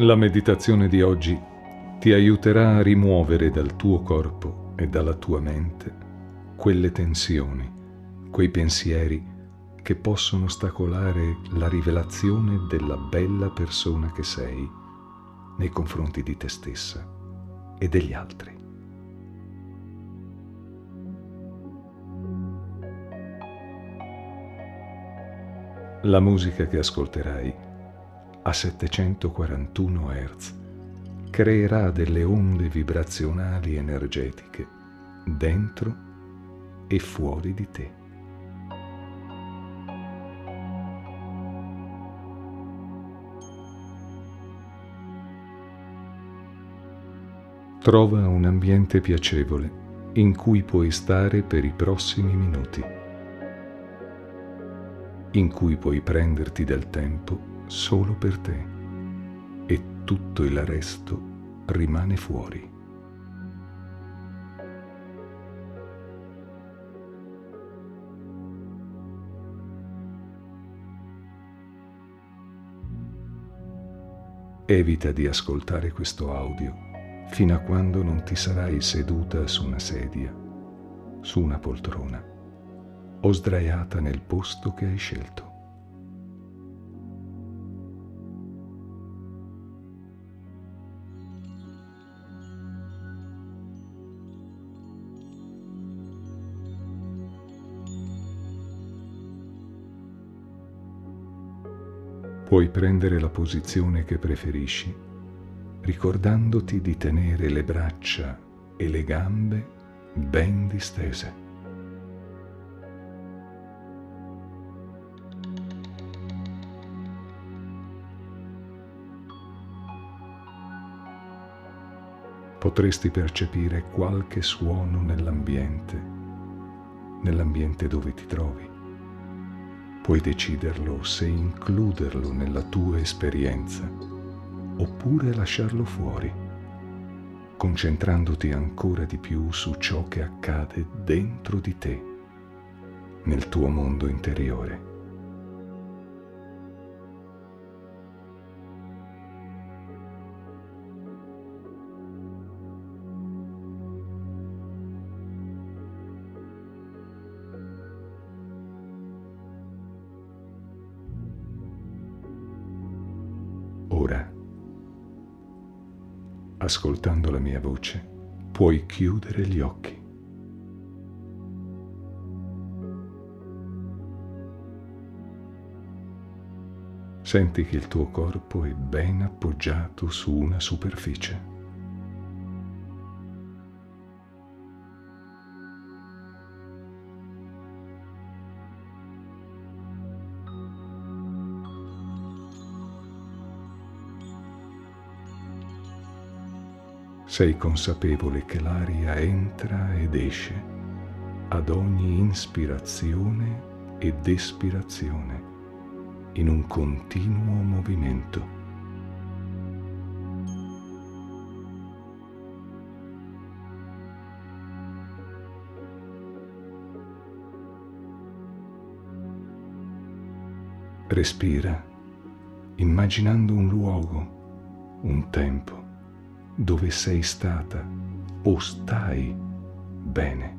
La meditazione di oggi ti aiuterà a rimuovere dal tuo corpo e dalla tua mente quelle tensioni, quei pensieri che possono ostacolare la rivelazione della bella persona che sei nei confronti di te stessa e degli altri. La musica che ascolterai a 741 Hz creerà delle onde vibrazionali energetiche dentro e fuori di te. Trova un ambiente piacevole in cui puoi stare per i prossimi minuti, in cui puoi prenderti del tempo solo per te e tutto il resto rimane fuori. Evita di ascoltare questo audio fino a quando non ti sarai seduta su una sedia, su una poltrona o sdraiata nel posto che hai scelto. Puoi prendere la posizione che preferisci, ricordandoti di tenere le braccia e le gambe ben distese. Potresti percepire qualche suono nell'ambiente, nell'ambiente dove ti trovi. Puoi deciderlo se includerlo nella tua esperienza oppure lasciarlo fuori, concentrandoti ancora di più su ciò che accade dentro di te, nel tuo mondo interiore. Ascoltando la mia voce, puoi chiudere gli occhi. Senti che il tuo corpo è ben appoggiato su una superficie. Sei consapevole che l'aria entra ed esce ad ogni inspirazione ed espirazione in un continuo movimento. Respira immaginando un luogo, un tempo dove sei stata o stai bene.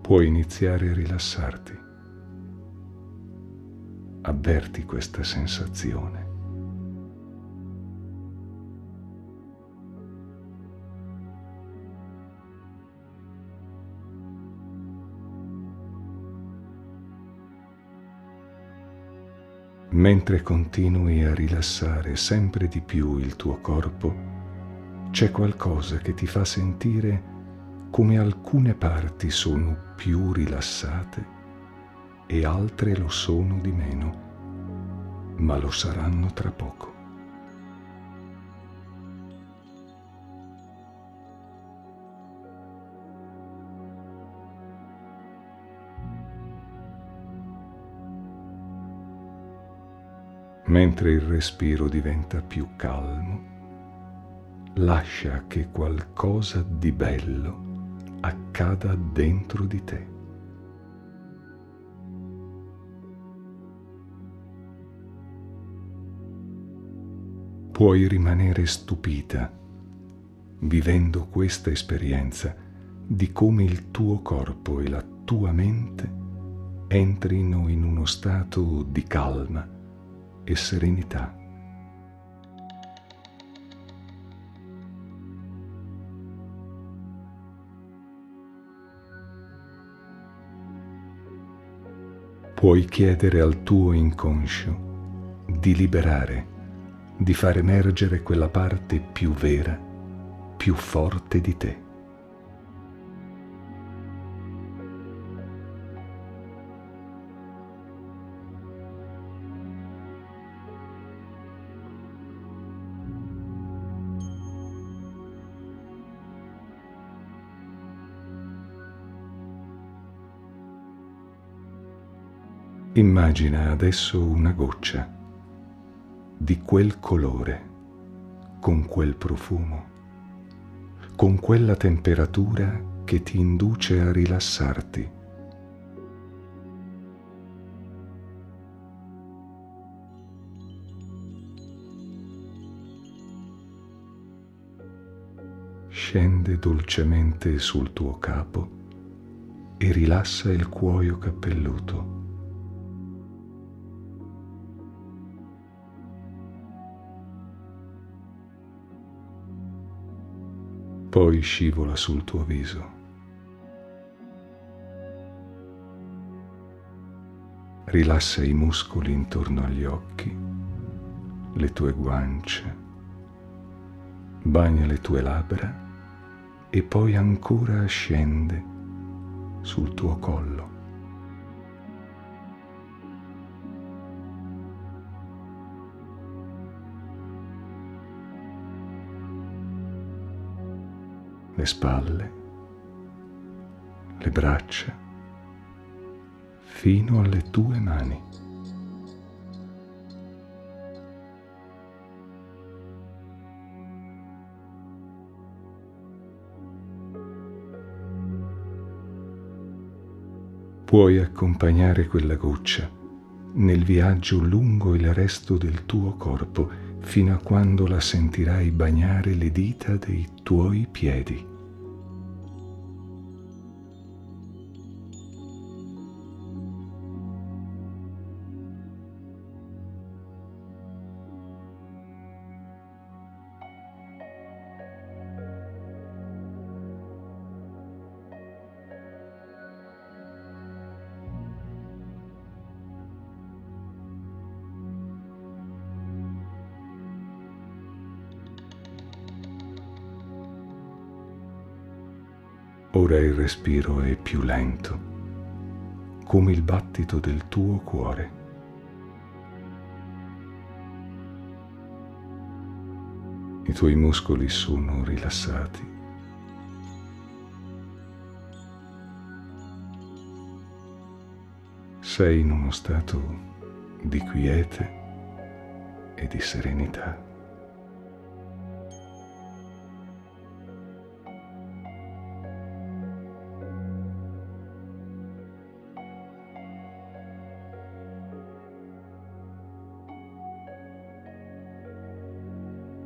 Puoi iniziare a rilassarti. Avverti questa sensazione. Mentre continui a rilassare sempre di più il tuo corpo, c'è qualcosa che ti fa sentire come alcune parti sono più rilassate e altre lo sono di meno, ma lo saranno tra poco. Mentre il respiro diventa più calmo, lascia che qualcosa di bello accada dentro di te. Puoi rimanere stupita vivendo questa esperienza di come il tuo corpo e la tua mente entrino in uno stato di calma e serenità. puoi chiedere al tuo inconscio di liberare, di far emergere quella parte più vera, più forte di te. Immagina adesso una goccia di quel colore, con quel profumo, con quella temperatura che ti induce a rilassarti. Scende dolcemente sul tuo capo e rilassa il cuoio cappelluto. Poi scivola sul tuo viso. Rilassa i muscoli intorno agli occhi, le tue guance, bagna le tue labbra e poi ancora scende sul tuo collo. Le spalle, le braccia, fino alle tue mani. Puoi accompagnare quella goccia nel viaggio lungo il resto del tuo corpo fino a quando la sentirai bagnare le dita dei tuoi piedi. Ora il respiro è più lento, come il battito del tuo cuore. I tuoi muscoli sono rilassati. Sei in uno stato di quiete e di serenità.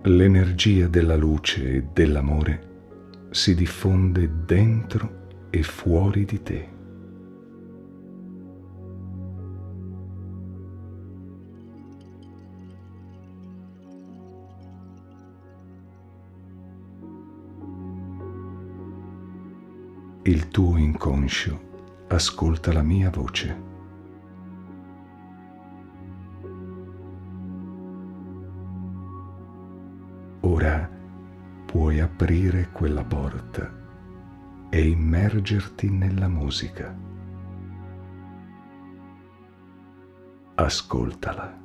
L'energia della luce e dell'amore si diffonde dentro e fuori di te. Il tuo inconscio ascolta la mia voce. Aprire quella porta e immergerti nella musica. Ascoltala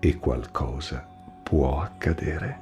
e qualcosa può accadere.